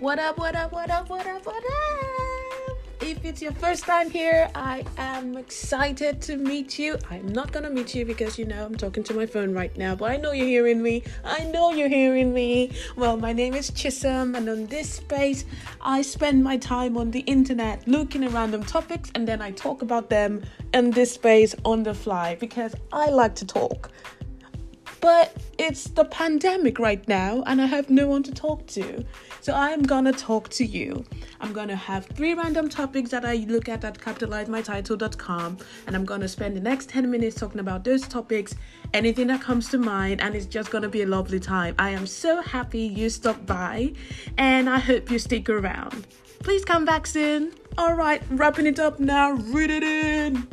What up, what up, what up, what up, what up? If it's your first time here, I am excited to meet you. I'm not gonna meet you because you know I'm talking to my phone right now, but I know you're hearing me. I know you're hearing me. Well, my name is Chisholm, and on this space, I spend my time on the internet looking at random topics and then I talk about them in this space on the fly because I like to talk. But it's the pandemic right now, and I have no one to talk to. So I'm gonna talk to you. I'm gonna have three random topics that I look at at capitalizemytitle.com, and I'm gonna spend the next 10 minutes talking about those topics, anything that comes to mind, and it's just gonna be a lovely time. I am so happy you stopped by, and I hope you stick around. Please come back soon. All right, wrapping it up now. Read it in.